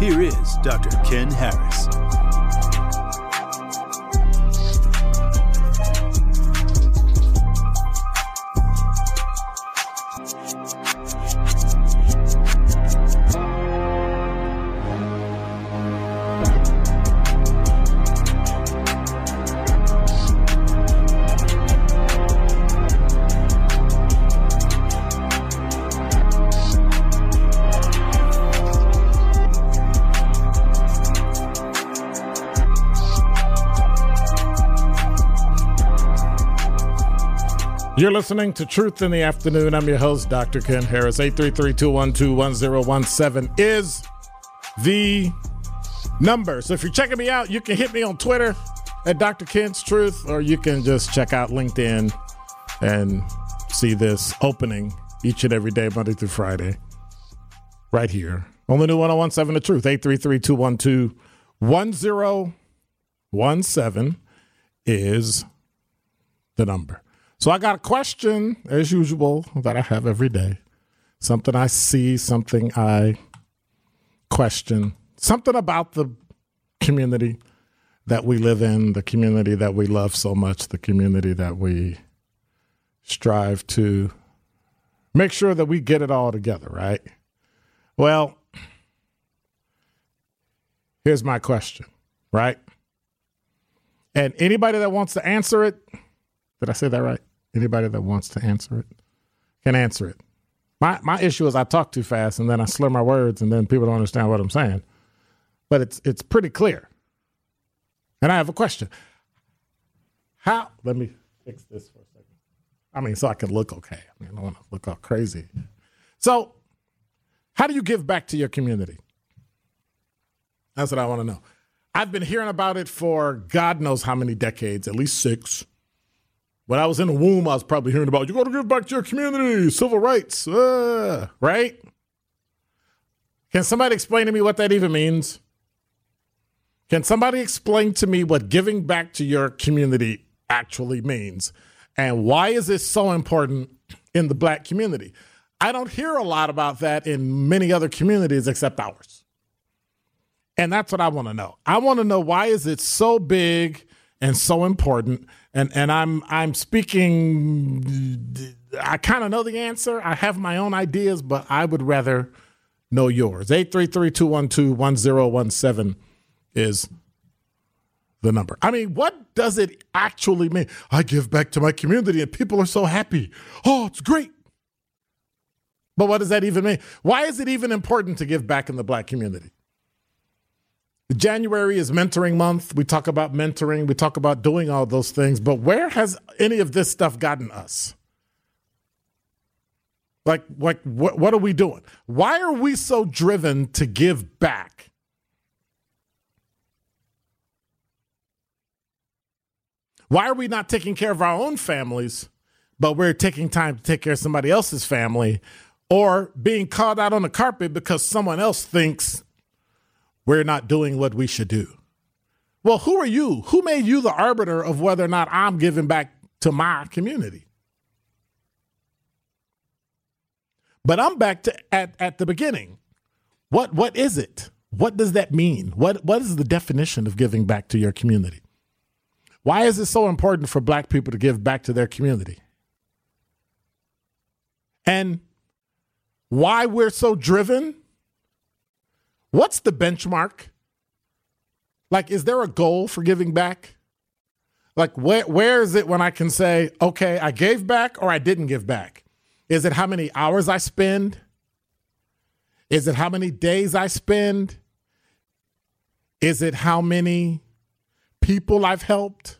here is Dr. Ken Harris. You're listening to Truth in the Afternoon. I'm your host, Dr. Ken Harris. 833-212-1017 is the number. So if you're checking me out, you can hit me on Twitter at Dr. Ken's Truth, or you can just check out LinkedIn and see this opening each and every day, Monday through Friday, right here on the new 1017 The Truth. 833-212-1017 is the number. So I got a question, as usual, that I have every day. Something I see, something I question, something about the community that we live in, the community that we love so much, the community that we strive to make sure that we get it all together, right? Well, here's my question, right? And anybody that wants to answer it, did I say that right? Anybody that wants to answer it can answer it. My my issue is I talk too fast and then I slur my words and then people don't understand what I'm saying. But it's it's pretty clear. And I have a question. How let me fix this for a second. I mean, so I can look okay. I mean, I don't want to look all crazy. So how do you give back to your community? That's what I want to know. I've been hearing about it for God knows how many decades, at least six. When I was in the womb, I was probably hearing about you got to give back to your community, civil rights, uh, right? Can somebody explain to me what that even means? Can somebody explain to me what giving back to your community actually means? And why is this so important in the black community? I don't hear a lot about that in many other communities except ours. And that's what I want to know. I want to know why is it so big and so important? And and I'm I'm speaking I kind of know the answer. I have my own ideas, but I would rather know yours. 833-212-1017 is the number. I mean, what does it actually mean? I give back to my community and people are so happy. Oh, it's great. But what does that even mean? Why is it even important to give back in the black community? January is mentoring month. We talk about mentoring, we talk about doing all those things, but where has any of this stuff gotten us? Like, like what, what are we doing? Why are we so driven to give back? Why are we not taking care of our own families, but we're taking time to take care of somebody else's family or being called out on the carpet because someone else thinks we're not doing what we should do? Well, who are you? Who made you the arbiter of whether or not I'm giving back to my community? But I'm back to at, at the beginning. What what is it? What does that mean? What what is the definition of giving back to your community? Why is it so important for black people to give back to their community? And why we're so driven? What's the benchmark? Like, is there a goal for giving back? Like, where, where is it when I can say, okay, I gave back or I didn't give back? Is it how many hours I spend? Is it how many days I spend? Is it how many people I've helped?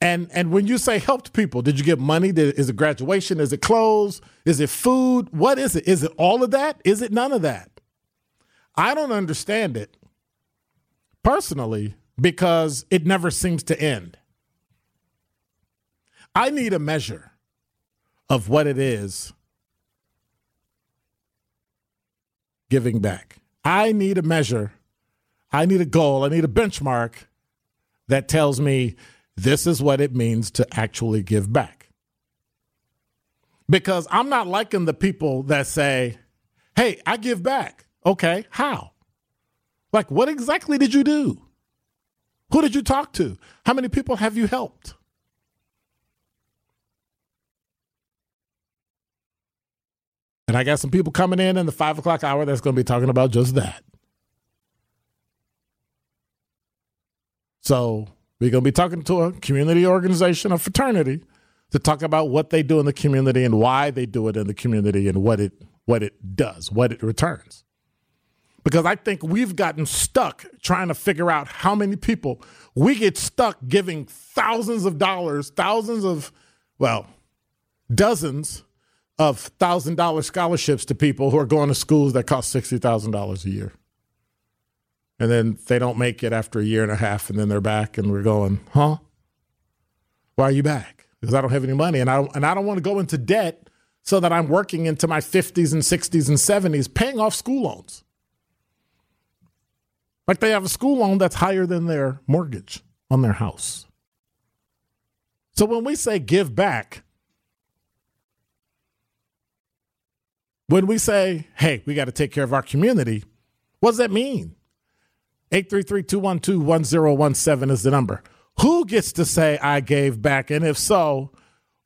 And and when you say helped people, did you get money? Did, is it graduation? Is it clothes? Is it food? What is it? Is it all of that? Is it none of that? I don't understand it personally because it never seems to end. I need a measure of what it is giving back. I need a measure. I need a goal. I need a benchmark that tells me this is what it means to actually give back. Because I'm not liking the people that say, hey, I give back. Okay, how? Like, what exactly did you do? Who did you talk to? How many people have you helped? And I got some people coming in in the five o'clock hour that's going to be talking about just that. So we're going to be talking to a community organization, a fraternity, to talk about what they do in the community and why they do it in the community and what it what it does, what it returns. Because I think we've gotten stuck trying to figure out how many people we get stuck giving thousands of dollars, thousands of, well, dozens of thousand dollar scholarships to people who are going to schools that cost sixty thousand dollars a year. And then they don't make it after a year and a half, and then they're back, and we're going, huh? Why are you back? Because I don't have any money, and I don't, and I don't want to go into debt so that I'm working into my 50s and 60s and 70s paying off school loans. Like they have a school loan that's higher than their mortgage on their house. So when we say give back, when we say, hey, we got to take care of our community, what does that mean? 833-212-1017 is the number. Who gets to say I gave back? And if so,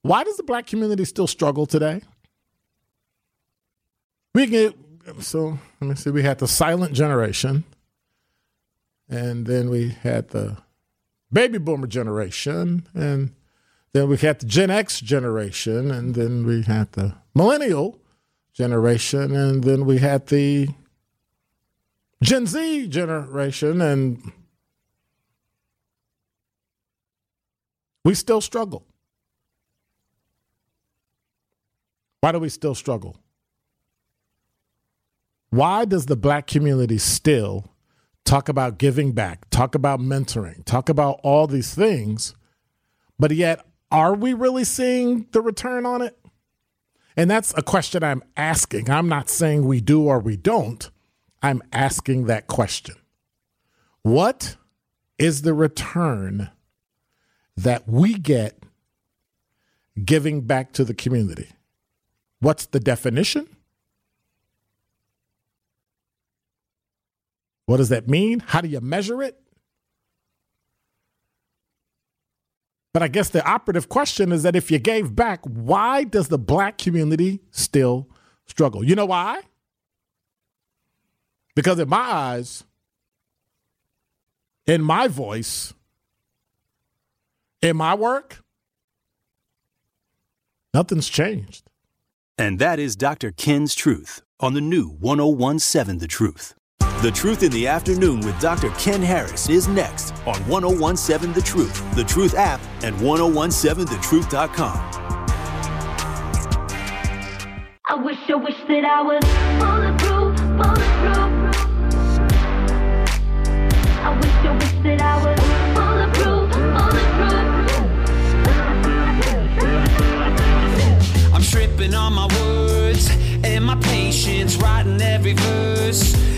why does the black community still struggle today? We get so let me see, we had the silent generation, and then we had the baby boomer generation, and then we had the Gen X generation, and then we had the millennial generation, and then we had the Gen Z generation, and we still struggle. Why do we still struggle? Why does the black community still talk about giving back, talk about mentoring, talk about all these things, but yet are we really seeing the return on it? And that's a question I'm asking. I'm not saying we do or we don't. I'm asking that question. What is the return that we get giving back to the community? What's the definition? What does that mean? How do you measure it? But I guess the operative question is that if you gave back, why does the black community still struggle? You know why? Because in my eyes, in my voice, in my work, nothing's changed. And that is Dr. Ken's Truth on the new 1017 The Truth. The Truth in the Afternoon with Dr. Ken Harris is next on 1017 The Truth, The Truth app, and 1017thetruth.com. I wish, I wish that I was bulletproof, bulletproof. I wish, I wish that I was bulletproof, bulletproof. I'm tripping on my words and my patience, writing every verse in a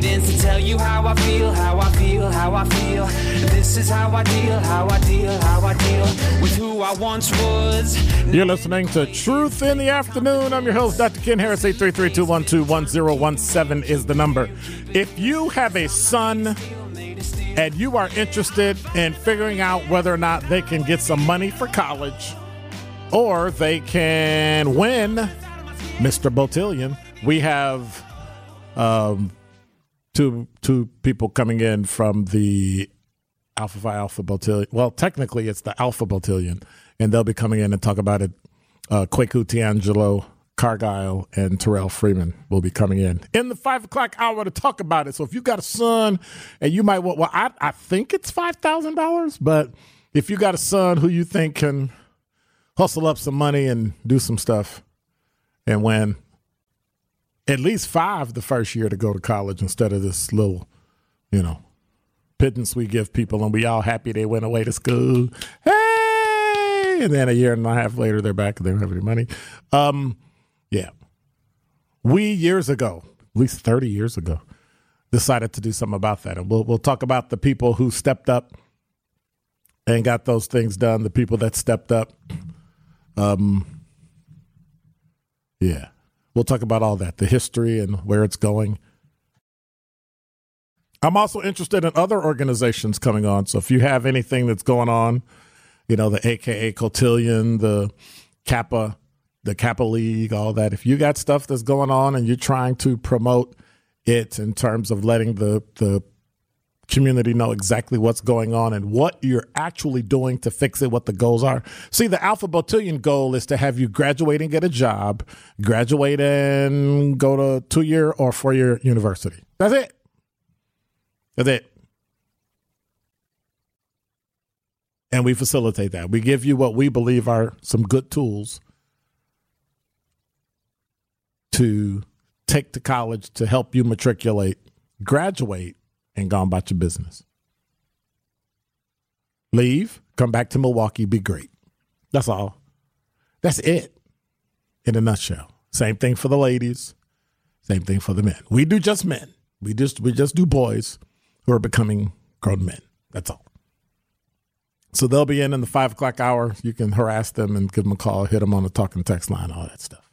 cadence to tell you how I feel, how I feel, how I feel. This is how I deal, how I deal, how I deal with who I once was. You're listening to Truth in the Afternoon. I'm your host, Dr. Ken Harris. 833-212-1017 is the number. If you have a son and you are interested in figuring out whether or not they can get some money for college or they can win Mr. Botillion, we have um, two two people coming in from the Alpha Phi Alpha Botillion. Well, technically, it's the Alpha Botillion, and they'll be coming in and talk about it. Uh, Kwaku Tiangelo, Cargile, and Terrell Freeman will be coming in in the five o'clock hour to talk about it. So if you got a son and you might want, well, I, I think it's five thousand dollars, but if you got a son who you think can hustle up some money and do some stuff and win at least five the first year to go to college instead of this little, you know, pittance we give people and we all happy they went away to school. Hey! And then a year and a half later, they're back and they don't have any money. Um, yeah. We years ago, at least 30 years ago, decided to do something about that. And we'll, we'll talk about the people who stepped up and got those things done, the people that stepped up. Um, yeah. We'll talk about all that, the history and where it's going. I'm also interested in other organizations coming on. So if you have anything that's going on, you know, the AKA Cotillion, the Kappa, the Kappa League, all that. If you got stuff that's going on and you're trying to promote it in terms of letting the the community know exactly what's going on and what you're actually doing to fix it, what the goals are. See, the Alpha Botillion goal is to have you graduate and get a job, graduate and go to two year or four year university. That's it. That's it. And we facilitate that. We give you what we believe are some good tools to take to college to help you matriculate, graduate, and gone about your business. Leave, come back to Milwaukee, be great. That's all. That's it in a nutshell. Same thing for the ladies, same thing for the men. We do just men. We just we just do boys who are becoming grown men. That's all. So they'll be in in the five o'clock hour. You can harass them and give them a call, hit them on the talking text line, all that stuff.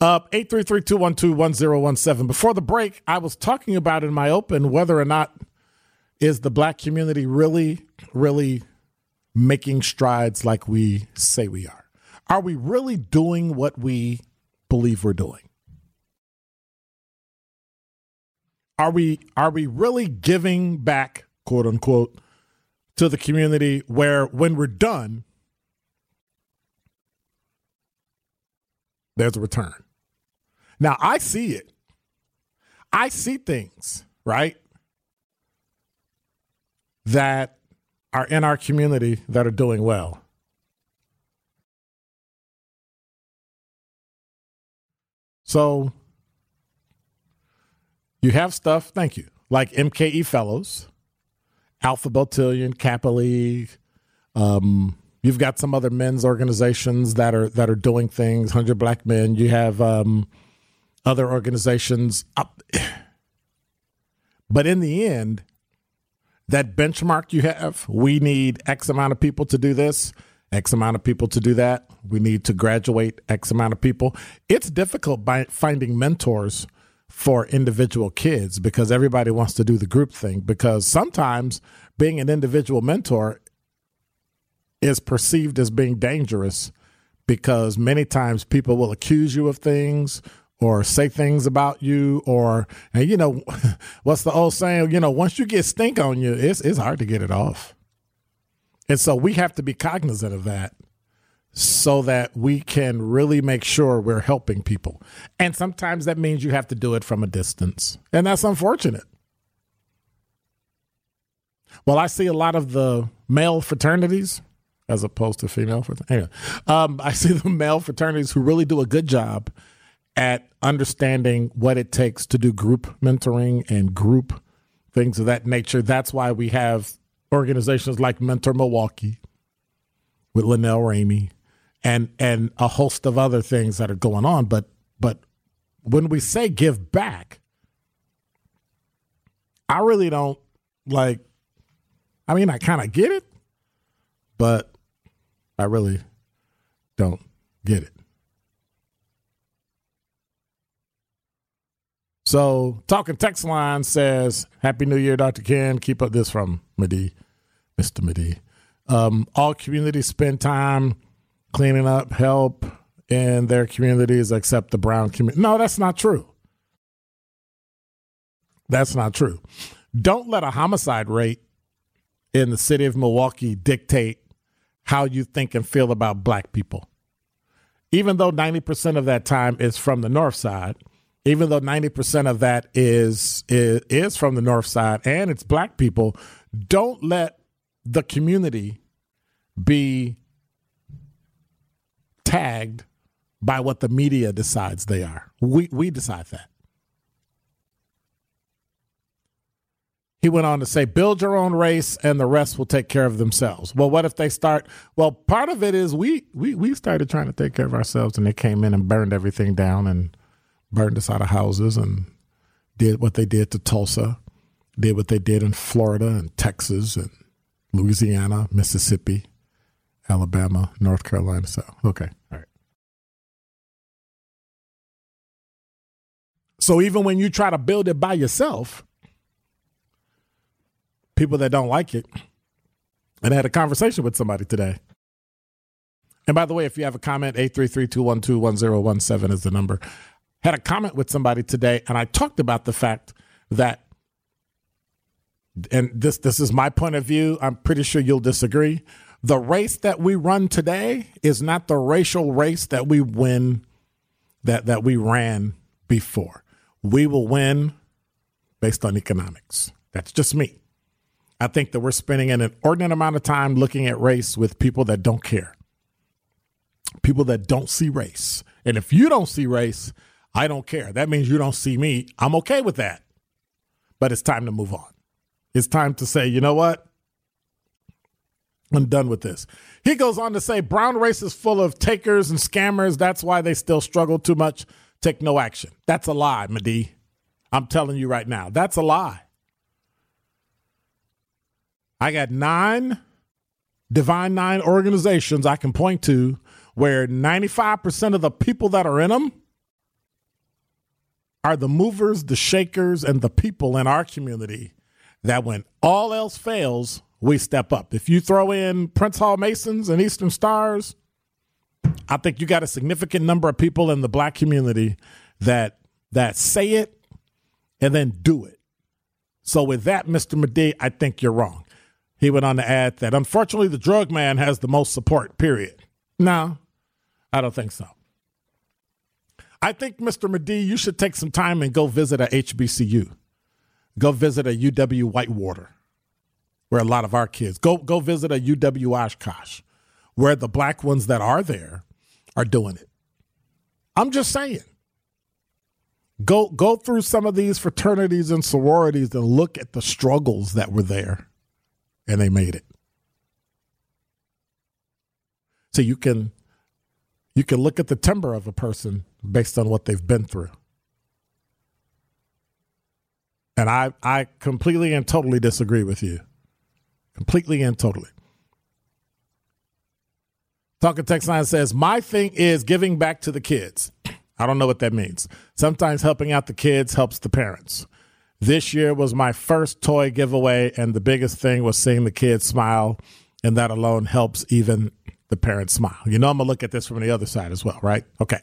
Uh, 833-212-1017. Before the break, I was talking about in my open whether or not is the black community really, really making strides like we say we are. Are we really doing what we believe we're doing? Are we are we really giving back, quote unquote, to the community where when we're done, there's a return? Now I see it. I see things, right? That are in our community that are doing well. So you have stuff, thank you, like MKE Fellows, Alpha Botillion, Kappa League. Um, you've got some other men's organizations that are that are doing things. Hundred Black Men. You have um, other organizations. Up. But in the end, that benchmark you have, we need X amount of people to do this, X amount of people to do that. We need to graduate X amount of people. It's difficult by finding mentors for individual kids because everybody wants to do the group thing. Because sometimes being an individual mentor is perceived as being dangerous because many times people will accuse you of things or say things about you or and you know what's the old saying? You know once you get stink on you it's it's hard to get it off. And so we have to be cognizant of that so that we can really make sure we're helping people. And sometimes that means you have to do it from a distance. And that's unfortunate. Well i see a lot of the male fraternities as opposed to female fraternities anyway, um, i see the male fraternities who really do a good job at understanding what it takes to do group mentoring and group things of that nature. That's why we have organizations like Mentor Milwaukee with Linnell Ramey and and a host of other things that are going on. But but when we say give back, I really don't like. I mean, I kind of get it, but I really don't get it. So, talking text line says, "Happy New Year, Dr. Ken. Keep up this from Madi, Mister Madi. Um, all communities spend time cleaning up, help in their communities, except the brown community. No, that's not true. That's not true. Don't let a homicide rate in the city of Milwaukee dictate how you think and feel about black people. Even though 90% of that time is from the north side, even though 90% of that is, is is from the north side and it's black people, don't let the community be tagged by what the media decides they are. We we decide that. He went on to say, build your own race and the rest will take care of themselves. Well, what if they start? Well, part of it is we, we, we started trying to take care of ourselves and they came in and burned everything down and burned us out of houses and did what they did to Tulsa, did what they did in Florida and Texas and Louisiana, Mississippi, Alabama, North Carolina. So, okay. All right. So even when you try to build it by yourself, people that don't like it. And I had a conversation with somebody today. And by the way, if you have a comment, 833-212-1017 is the number. Had a comment with somebody today, and I talked about the fact that, and this this is my point of view. I'm pretty sure you'll disagree. The race that we run today is not the racial race that we win that that we ran before. We will win based on economics. That's just me. I think that we're spending an inordinate amount of time looking at race with people that don't care, people that don't see race. And if you don't see race, I don't care. That means you don't see me. I'm okay with that. But it's time to move on. It's time to say, you know what? I'm done with this. He goes on to say brown race is full of takers and scammers. That's why they still struggle too much. Take no action. That's a lie, Madi. I'm telling you right now. That's a lie. I got nine Divine Nine organizations I can point to where 95% of the people that are in them are the movers, the shakers, and the people in our community that when all else fails, we step up. If you throw in Prince Hall Masons and Eastern Stars, I think you got a significant number of people in the black community that that say it and then do it. So with that, Mr. Madi, I think you're wrong. He went on to add that unfortunately the drug man has the most support, period. No, I don't think so. I think, Mr. Madi, you should take some time and go visit a HBCU. Go visit a UW Whitewater, where a lot of our kids go. Go visit a UW Oshkosh, where the black ones that are there are doing it. I'm just saying. Go go through some of these fraternities and sororities and look at the struggles that were there and they made it. So you can you can look at the timber of a person based on what they've been through. And I I completely and totally disagree with you. Completely and totally. Talking Text Line says, My thing is giving back to the kids. I don't know what that means. Sometimes helping out the kids helps the parents. This year was my first toy giveaway, and the biggest thing was seeing the kids smile, and that alone helps even the parents smile. You know, I'm going to look at this from the other side as well, right? Okay.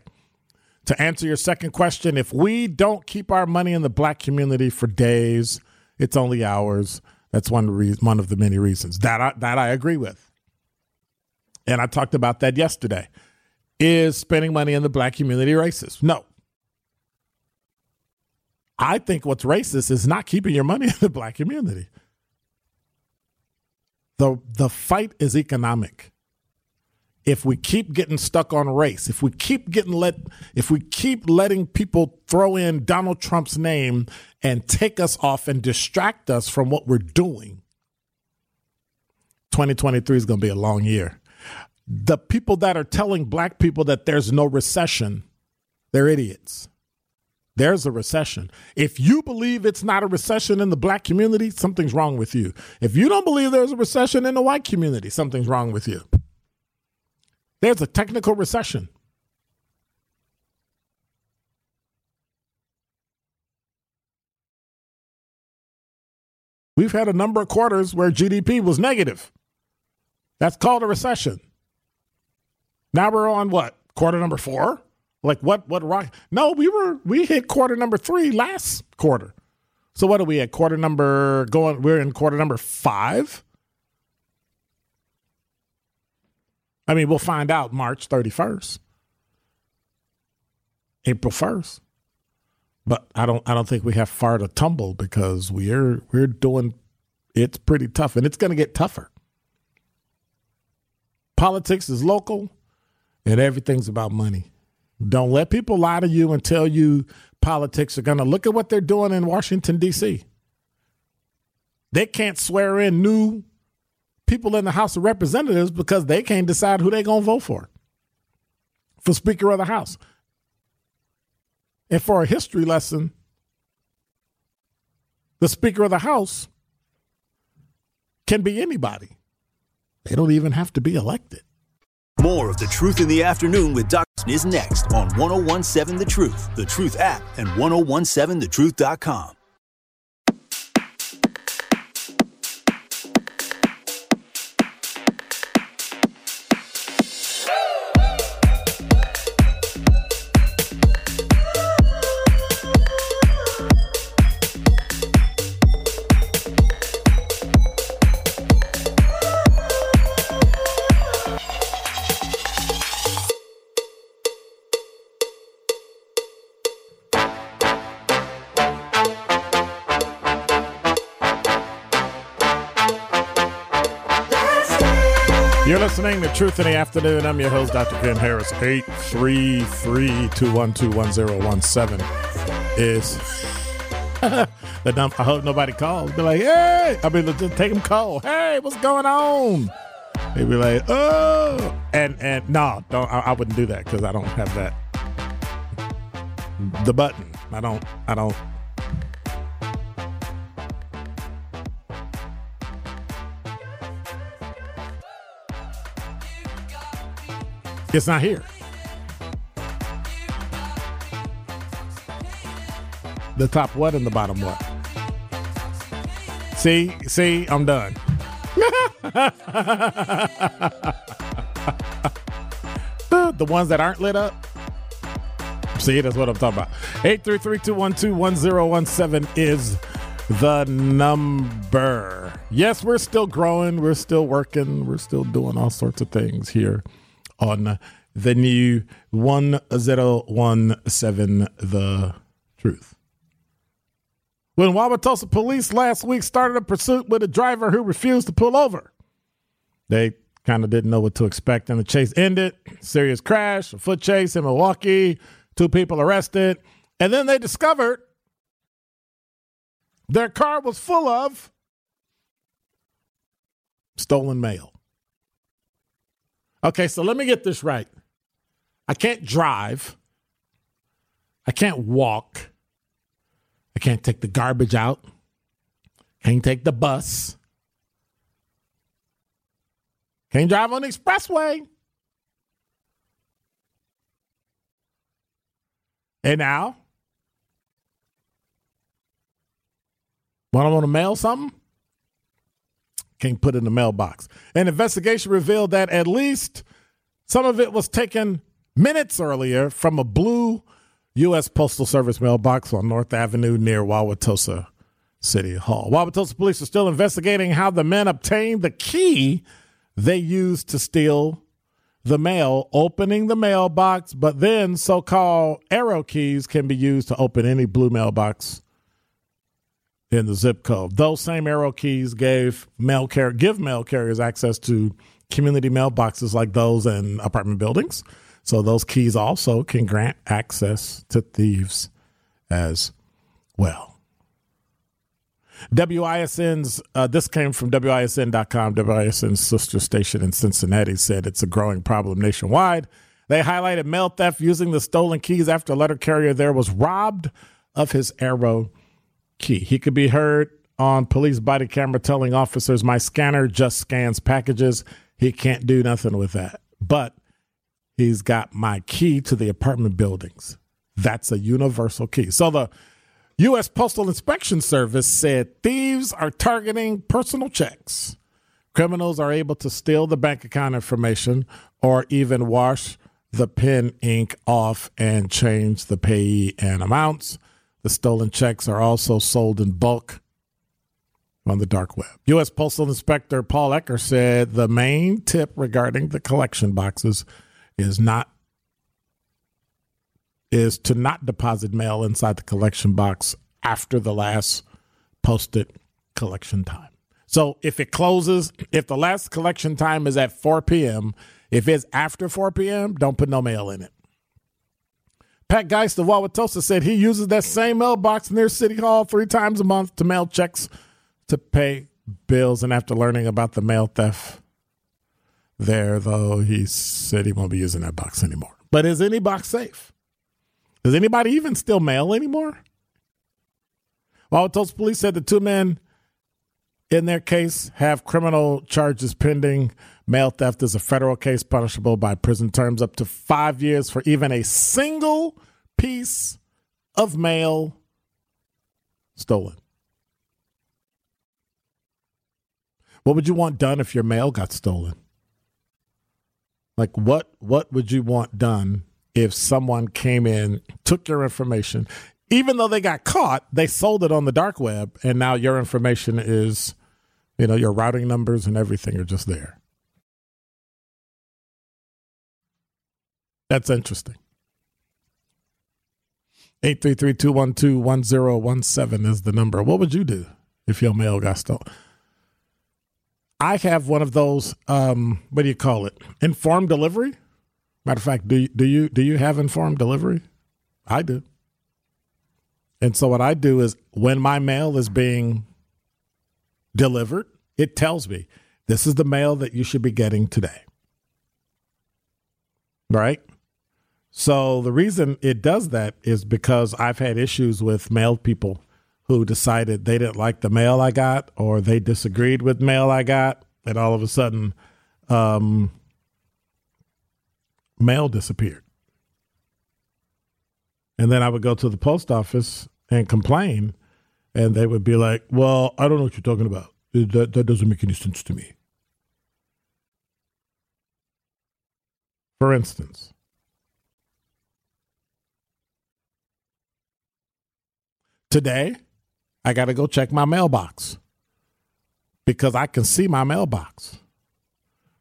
To answer your second question, if we don't keep our money in the black community for days, it's only hours. That's one one of the many reasons that I, that I agree with. And I talked about that yesterday. Is spending money in the black community racist? No. I think what's racist is not keeping your money in the black community. The the fight is economic. If we keep getting stuck on race, if we keep getting let if we keep letting people throw in Donald Trump's name and take us off and distract us from what we're doing, 2023 is going to be a long year. The people that are telling black people that there's no recession, they're idiots. There's a recession. If you believe it's not a recession in the black community, something's wrong with you. If you don't believe there's a recession in the white community, something's wrong with you. There's a technical recession. We've had a number of quarters where GDP was negative. That's called a recession. Now we're on what? Quarter number four? Like what what rock? No, we were we hit quarter number 3 last quarter. So what are we at quarter number going we're in quarter number 5? I mean, we'll find out March 31st. April 1st. But I don't I don't think we have far to tumble because we're we're doing it's pretty tough and it's going to get tougher. Politics is local and everything's about money. Don't let people lie to you and tell you politics are going to look at what they're doing in Washington D.C. They can't swear in new people in the House of Representatives because they can't decide who they're going to vote for for Speaker of the House. And for a history lesson, the Speaker of the House can be anybody. They don't even have to be elected. More of The Truth in the Afternoon with Dr. is next on 1017 The Truth, The Truth app, and 1017thetruth.com. Truth in the Afternoon. I'm your host, Dr. Ken Harris. 833-212-1017 is the number. I hope nobody calls. Be like, hey. I mean, just take them call. Hey, what's going on? They be like, oh. And, and no, don't, I, I wouldn't do that because I don't have that. The button. I don't, I don't. It's not here. The top what and the bottom what? See, see, I'm done. the ones that aren't lit up. See, that's what I'm talking about. 833-212-1017 is the number. Yes, we're still growing. We're still working. We're still doing all sorts of things here on the new 1017 The Truth. When Wauwatosa police last week started a pursuit with a driver who refused to pull over, they kind of didn't know what to expect, and the chase ended. Serious crash, a foot chase in Milwaukee, two people arrested, and then they discovered their car was full of stolen mail. Okay, so let me get this right. I can't drive. I can't walk. I can't take the garbage out. Can't take the bus. Can't drive on the expressway. And now, when I want to mail something, can't put in the mailbox. An investigation revealed that at least some of it was taken minutes earlier from a blue U.S. Postal Service mailbox on North Avenue near Wauwatosa City Hall. Wauwatosa police are still investigating how the men obtained the key they used to steal the mail, opening the mailbox, but then so called arrow keys can be used to open any blue mailbox in the zip code. Those same arrow keys gave mail car- give mail carriers access to community mailboxes like those in apartment buildings. So those keys also can grant access to thieves as well. WISN's, uh, this came from WISN.com. WISN's sister station in Cincinnati said it's a growing problem nationwide. They highlighted mail theft using the stolen keys after a letter carrier there was robbed of his arrow key. He could be heard on police body camera telling officers, My scanner just scans packages. He can't do nothing with that. But he's got my key to the apartment buildings. That's a universal key. So the U.S. Postal Inspection Service said thieves are targeting personal checks. Criminals are able to steal the bank account information or even wash the pen ink off and change the payee and amounts. The stolen checks are also sold in bulk on the dark web. U.S. Postal Inspector Paul Ecker said the main tip regarding the collection boxes is not is to not deposit mail inside the collection box after the last posted collection time. So if it closes, if the last collection time is at 4 p.m., if it's after 4 p.m., don't put no mail in it. Pat Geist of Wauwatosa said he uses that same mailbox near City Hall three times a month to mail checks to pay bills. And after learning about the mail theft there, though, he said he won't be using that box anymore. But is any box safe? Does anybody even still mail anymore? Wauwatosa police said the two men in their case have criminal charges pending. Mail theft is a federal case punishable by prison terms up to five years for even a single piece of mail stolen. What would you want done if your mail got stolen? Like what what would you want done if someone came in, took your information, even though they got caught, they sold it on the dark web and now your information is you know, your routing numbers and everything are just there. That's interesting. 833-212-1017 is the number. What would you do if your mail got stolen? I have one of those. Um, what do you call it? Informed delivery. Matter of fact, do you, do you do you have informed delivery? I do. And so what I do is when my mail is being delivered, it tells me this is the mail that you should be getting today. Right? So the reason it does that is because I've had issues with mail people who decided they didn't like the mail I got or they disagreed with mail I got, and all of a sudden, um, mail disappeared. And then I would go to the post office and complain, and they would be like, "Well, I don't know what you're talking about. That that doesn't make any sense to me." For instance, today I got to go check my mailbox because I can see my mailbox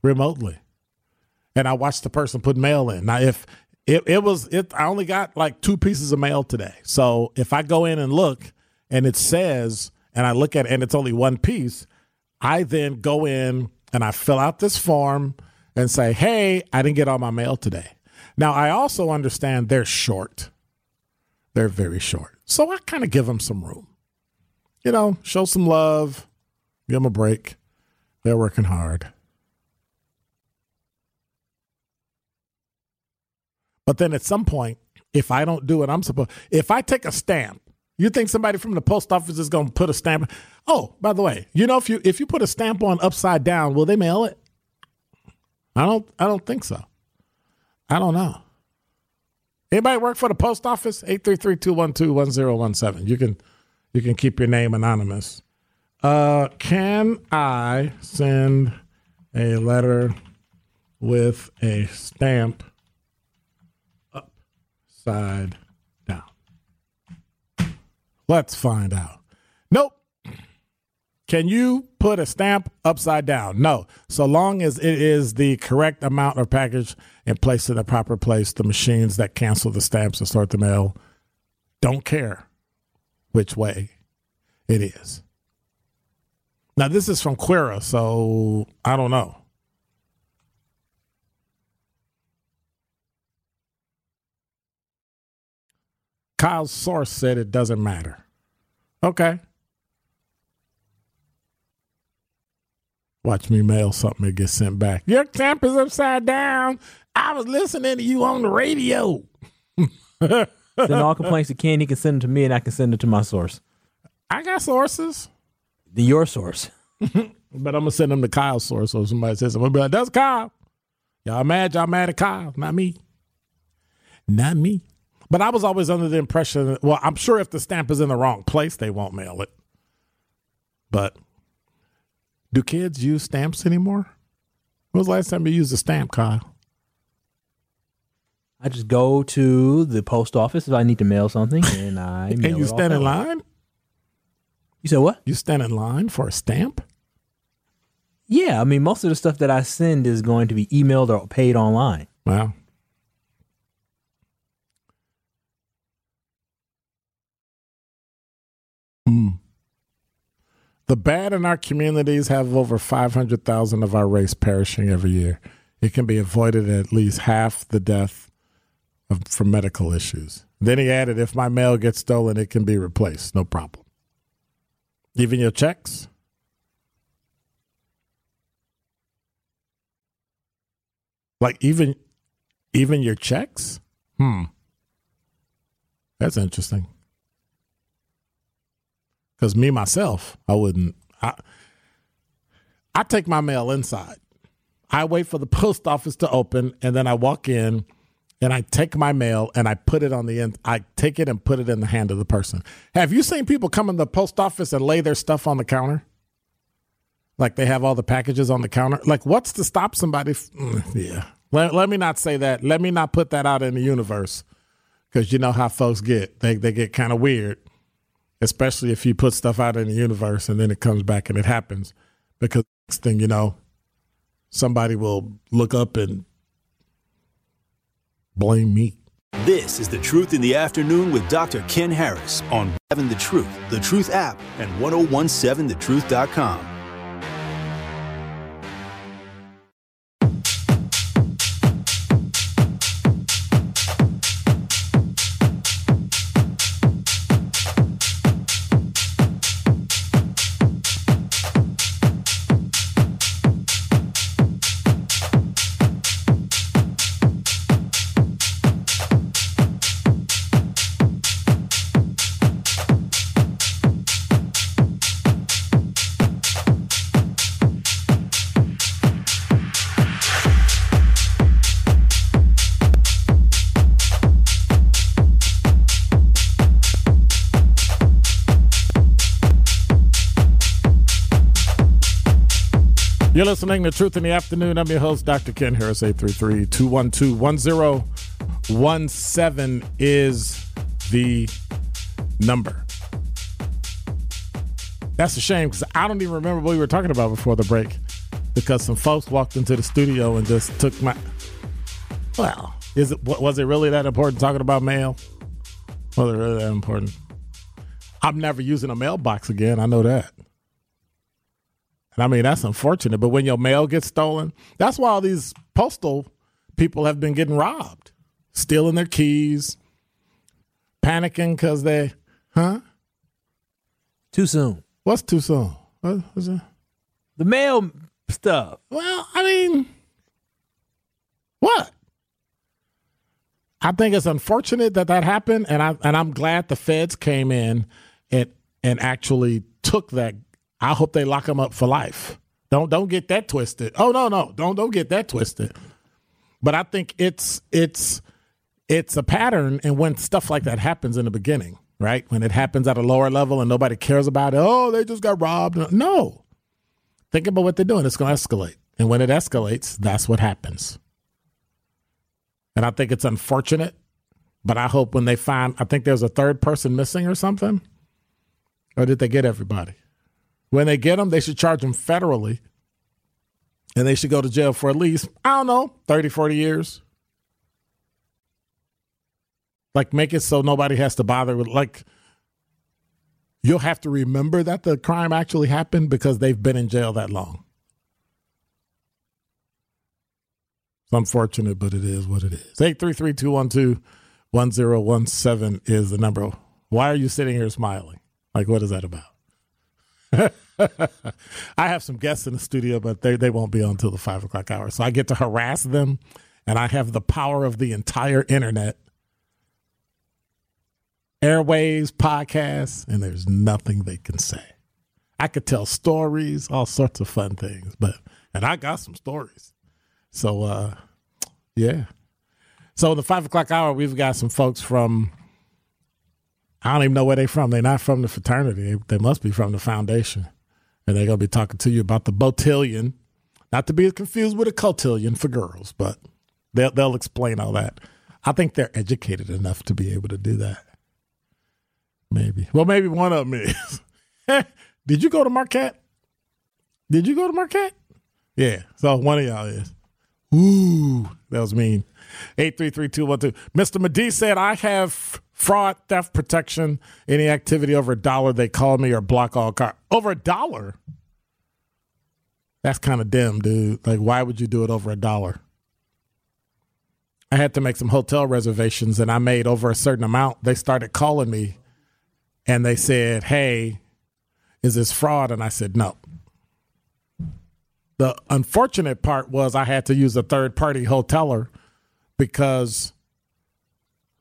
remotely. And I watched the person put mail in. Now, if it, it was, it, I only got like two pieces of mail today. So if I go in and look and it says, and I look at it and it's only one piece, I then go in and I fill out this form and say, hey, I didn't get all my mail today. Now, I also understand they're short. They're very short. So I kind of give them some room you know, show some love, give them a break. They're working hard. But then at some point, if I don't do what I'm supposed, if I take a stamp, you think somebody from the post office is going to put a stamp? Oh, by the way, you know if you if you put a stamp on upside down, will they mail it? I don't. I don't think so. I don't know. Anybody work for the post office? 833-212-1017. You can you can keep your name anonymous. Uh, can I send a letter with a stamp upside down? Let's find out. Nope. Can you put a stamp upside down? No. So long as it is the correct amount of package and placed in the proper place, the machines that cancel the stamps and sort the mail don't care which way it is. Now, this is from Quora, so I don't know. Kyle's source said it doesn't matter. Okay. Watch me mail something and get sent back. Your stamp is upside down. I was listening to you on the radio. Send all complaints to Ken. He can send them to me, and I can send it to my source. I got sources, The your source. but I'm gonna send them to Kyle's source. So somebody says, I'm gonna be like, that's Kyle. Y'all mad? Y'all mad at Kyle? Not me. Not me. But I was always under the impression that, well, I'm sure if the stamp is in the wrong place, they won't mail it. But do kids use stamps anymore? When was the last time you used a stamp, Kyle? I just go to the post office if I need to mail something, and I mail And you it stand in line? You said what? You stand in line for a stamp? Yeah, I mean, most of the stuff that I send is going to be emailed or paid online. Wow. Hmm. The bad in our communities have over 500,000 of our race perishing every year. It can be avoided at least half the death of, from medical issues. Then he added, if my mail gets stolen, it can be replaced. No problem. Even your checks? Like even even your checks? Hmm. That's interesting. Cuz me myself, I wouldn't I I take my mail inside. I wait for the post office to open and then I walk in and I take my mail and I put it on the end. I take it and put it in the hand of the person. Have you seen people come in the post office and lay their stuff on the counter? Like they have all the packages on the counter. Like, what's to stop somebody? F- mm, yeah. Let, let me not say that. Let me not put that out in the universe because you know how folks get. They, they get kind of weird, especially if you put stuff out in the universe and then it comes back and it happens. Because next thing you know, somebody will look up and blame me. This is The Truth in the Afternoon with Dr. Ken Harris on Having the Truth, the Truth app, and 1017thetruth.com. You're listening to Truth in the Afternoon. I'm your host, Dr. Ken Harris. 833 212 1017 is the number. That's a shame because I don't even remember what we were talking about before the break because some folks walked into the studio and just took my. Well, is it was it really that important talking about mail? Was it really that important? I'm never using a mailbox again. I know that. I mean, that's unfortunate. But when your mail gets stolen, that's why all these postal people have been getting robbed, stealing their keys, panicking because they, huh? Too soon. What's too soon? What was it? The mail stuff. Well, I mean, what? I think it's unfortunate that that happened, and I and I'm glad the feds came in and and actually took that. I hope they lock them up for life. Don't don't get that twisted. Oh no no don't don't get that twisted. But I think it's it's it's a pattern, and when stuff like that happens in the beginning, right? When it happens at a lower level and nobody cares about it, oh, they just got robbed. No, think about what they're doing. It's going to escalate, and when it escalates, that's what happens. And I think it's unfortunate, but I hope when they find, I think there's a third person missing or something, or did they get everybody? When they get them, they should charge them federally, and they should go to jail for at least I don't know 30, 40 years. Like make it so nobody has to bother with like you'll have to remember that the crime actually happened because they've been in jail that long. It's unfortunate, but it is what it is. 833-212-1017 is the number. Why are you sitting here smiling? Like what is that about? I have some guests in the studio, but they, they won't be on until the five o'clock hour. So I get to harass them, and I have the power of the entire internet, airwaves, podcasts, and there's nothing they can say. I could tell stories, all sorts of fun things, but and I got some stories. So uh yeah. So the five o'clock hour, we've got some folks from I don't even know where they're from. They're not from the fraternity. They, must be from the foundation. And they're gonna be talking to you about the botillion. Not to be confused with a cotillion for girls, but they'll they'll explain all that. I think they're educated enough to be able to do that. Maybe. Well, maybe one of them is. Did you go to Marquette? Did you go to Marquette? Yeah. So one of y'all is. Ooh, that was mean. Eight three three two one two. Mr. Medee said I have fraud, theft protection. Any activity over a dollar, they call me or block all car over a dollar. That's kind of dim, dude. Like, why would you do it over a dollar? I had to make some hotel reservations, and I made over a certain amount. They started calling me, and they said, "Hey, is this fraud?" And I said, "No." The unfortunate part was I had to use a third party hoteler because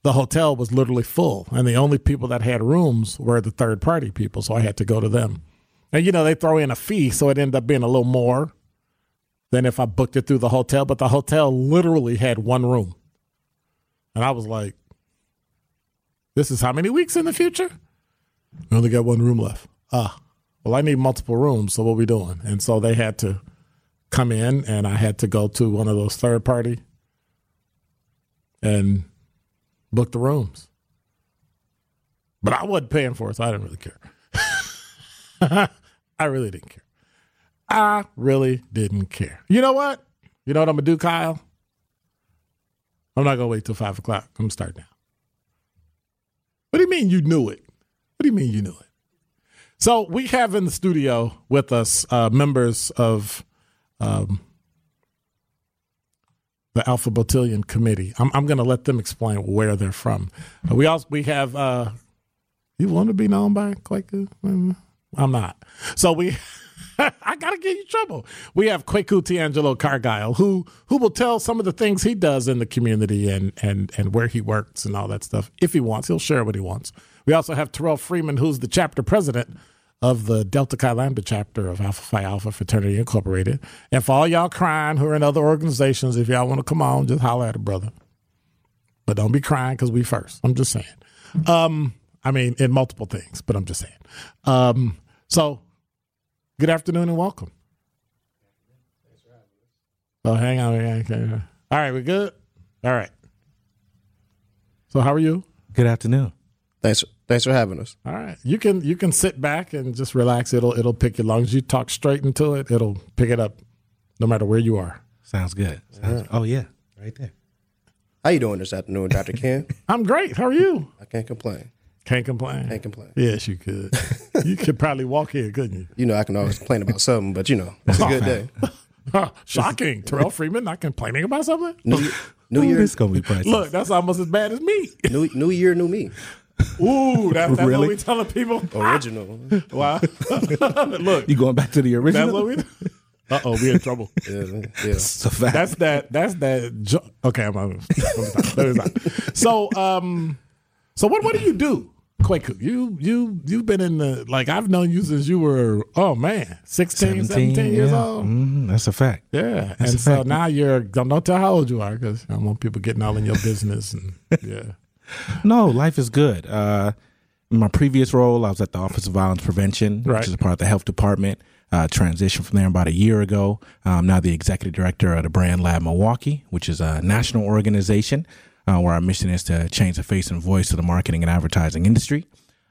the hotel was literally full and the only people that had rooms were the third party people so i had to go to them. And you know they throw in a fee so it ended up being a little more than if i booked it through the hotel but the hotel literally had one room. And i was like this is how many weeks in the future? We only got one room left. Ah well i need multiple rooms so what we doing? And so they had to come in and i had to go to one of those third party and book the rooms. But I wasn't paying for it, so I didn't really care. I really didn't care. I really didn't care. You know what? You know what I'm gonna do, Kyle? I'm not gonna wait till five o'clock. I'm gonna start now. What do you mean you knew it? What do you mean you knew it? So we have in the studio with us uh, members of um, the Alpha Botillion Committee. I'm, I'm going to let them explain where they're from. Uh, we also we have. Uh, you want to be known by? Mm, I'm not. So we. I gotta get you trouble. We have Kwaku Tiangelo Cargile, who who will tell some of the things he does in the community and and and where he works and all that stuff. If he wants, he'll share what he wants. We also have Terrell Freeman, who's the chapter president of the Delta Chi Lambda chapter of Alpha Phi Alpha Fraternity Incorporated. And for all y'all crying who are in other organizations, if y'all want to come on, just holler at a brother. But don't be crying because we first. I'm just saying. Um, I mean, in multiple things, but I'm just saying. Um, so, good afternoon and welcome. Oh, hang on. hang on, hang. All right, we good? All right. So, how are you? Good afternoon. Thanks. Thanks for having us. All right, you can you can sit back and just relax. It'll it'll pick you. As long as you talk straight into it, it'll pick it up, no matter where you are. Sounds good. Sounds, Oh yeah, right there. How you doing this afternoon, Dr. Ken? I'm great. How are you? I can't complain. Can't complain. Can't complain. Yes, you could. you could probably walk here, couldn't you? You know, I can always complain about something, but you know, it's a good day. Shocking. Terrell Freeman not complaining about something. New, year- new Oh, year, this gonna be priceless. Look, that's almost as bad as me. new, new year, new me. Ooh, that, that's Really? what we telling people. Original. Wow. Look, you going back to the that's original? what we. Uh oh, we in trouble. Yeah, yeah. It's a fact. That's that. That's that. Jo- okay, I'm out. Let me stop. So, um, so what? What do you do, Kwaku? You you you've been in the like I've known you since you were oh man 16, 17, years yeah. old. Mhm, that's a fact. Yeah, That's and so fact. now you're don't, don't tell how old you are because I don't want people getting all in your business and yeah. No, life is good. Uh, in my previous role, I was at the Office of Violence Prevention, Right. which is a part of the health department. Uh, transitioned from there about a year ago. I'm now the executive director of the Brand Lab Milwaukee, which is a national organization uh, where our mission is to change the face and voice of the marketing and advertising industry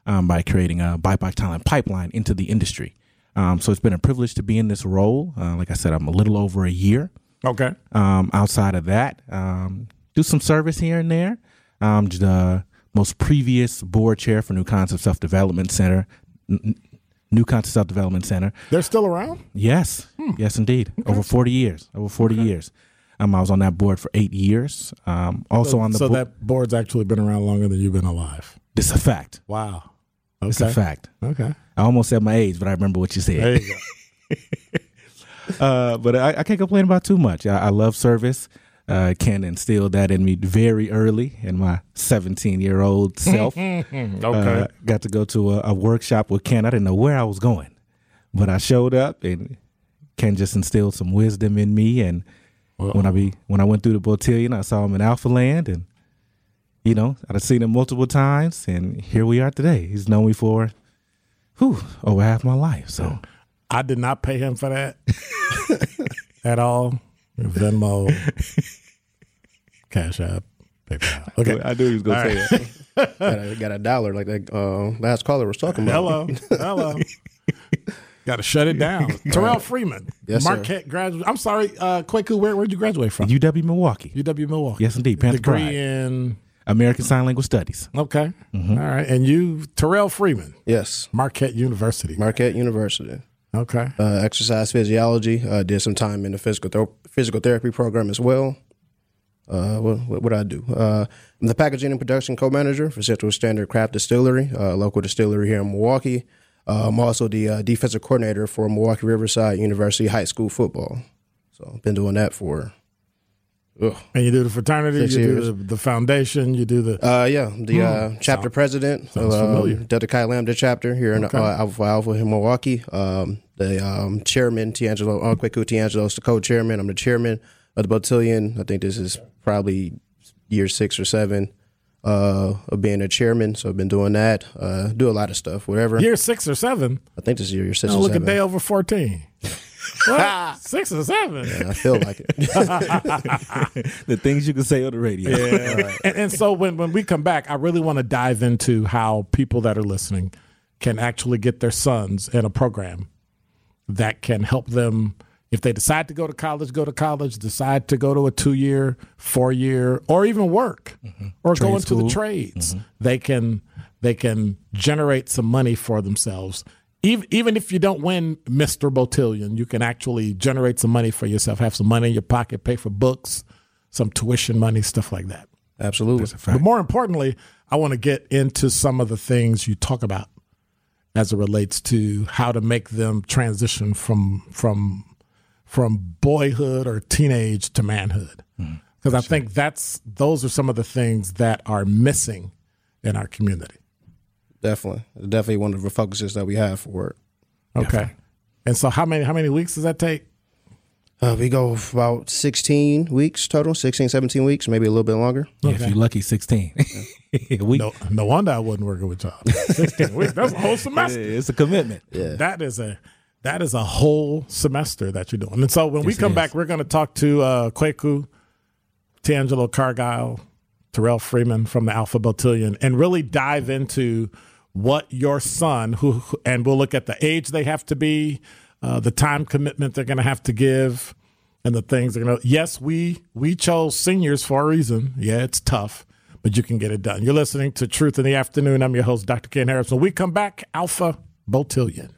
um, by creating a BIPOC talent pipeline into the industry. Um, so it's been a privilege to be in this role. Uh, like I said, I'm a little over a year. Okay. Um, outside of that, um, do some service here and there. Um, the most previous board chair for New Concept Self Development Center, N- New Concept Self Development Center. They're still around. Yes, yes, indeed. Over forty years. Over forty years. Um, I was on that board for eight years. Um, also on the so board. that board's actually been around longer than you've been alive. It's a fact. Wow. It's a fact. Okay. I almost said my age, but I remember what you said. There you go. Uh, but I, I can't complain about too much. I, I love service. Uh, Ken instilled that in me very early in my 17 year old self. Okay. Uh, got to go to a, a workshop with Ken. I didn't know where I was going, but I showed up and Ken just instilled some wisdom in me. And when I be when I went through the Botillion, I saw him in Alpha Land, and you know I've seen him multiple times, and here we are today. He's known me for, whew, over half my life. So I did not pay him for that at all. Venmo, Cash App, PayPal. Okay. I knew he was gonna All say right. that. got, a, got a dollar like that uh, last caller was talking about. Hello. Hello. Got to shut it down. Terrell Freeman, Yes, sir. Marquette graduate. I'm sorry, uh, Kwaku, where where'd you graduate from? UW Milwaukee, UW Milwaukee. Yes, indeed. Panther Degree Pride. in American Sign Language Studies. okay. Mm-hmm. All right, and you Terrell Freeman, Yes, Marquette University. Marquette University. Okay. Uh, exercise physiology. Uh, did some time in the physical ther- physical therapy program as well. Uh, what, what would I do? Uh, I'm the packaging and production co-manager for Central Standard Craft Distillery, uh, local distillery here in Milwaukee. Uh, I'm also the uh, defensive coordinator for Milwaukee Riverside University High School football. So I've been doing that for, ugh. And you do the fraternity, Six you do the, the foundation, you do the uh, yeah, the uh, chapter Sound- president of um, Delta Chi Lambda chapter here in Okay. uh, Alpha Alpha in Milwaukee. Um, the um, chairman, Tiangelo, Kwaku Tiangelo is the co-chairman. I'm the chairman of the Botillion. I think this is probably year six or seven uh, of being a chairman. So I've been doing that. Uh, do a lot of stuff, whatever. year six or seven. I think this is year six Oh, or look a seven. day over fourteen. What? Six or seven? Yeah, I feel like it. the things you can say on the radio. and, and so when, when we come back, I really want to dive into how people that are listening can actually get their sons in a program that can help them if they decide to go to college, go to college, decide to go to a two year, four year, or even work mm-hmm. or go Trade into the school. trades. Mm-hmm. They can they can generate some money for themselves. Even, even if you don't win Mr. Botillion, you can actually generate some money for yourself, have some money in your pocket, pay for books, some tuition money, stuff like that. Absolutely. But more importantly, I want to get into some of the things you talk about as it relates to how to make them transition from from from boyhood or teenage to manhood. Hmm. Because I think that's those are some of the things that are missing in our community. Definitely. Definitely one of the focuses that we have for it. Okay. And so how many how many weeks does that take? Uh, we go about 16 weeks total, 16, 17 weeks, maybe a little bit longer. Yeah, If you're lucky, 16. we, No no wonder I wasn't working with y'all. 16 weeks. That's a whole semester. it's a commitment. Yeah. That is a that is a whole semester that you're doing. And so when we Yes, it come back, we're going to talk to uh, Kwaku, Tiangelo Cargile, Terrell Freeman from the Alpha Botillion, and really dive into what your son, who, and we'll look at the age they have to be, uh, the time commitment they're going to have to give, and the things they're going to. Yes, we we chose seniors for a reason. Yeah, it's tough, but you can get it done. You're listening to Truth in the Afternoon. I'm your host, Dr. Ken Harris. When we come back, Alpha Botillion.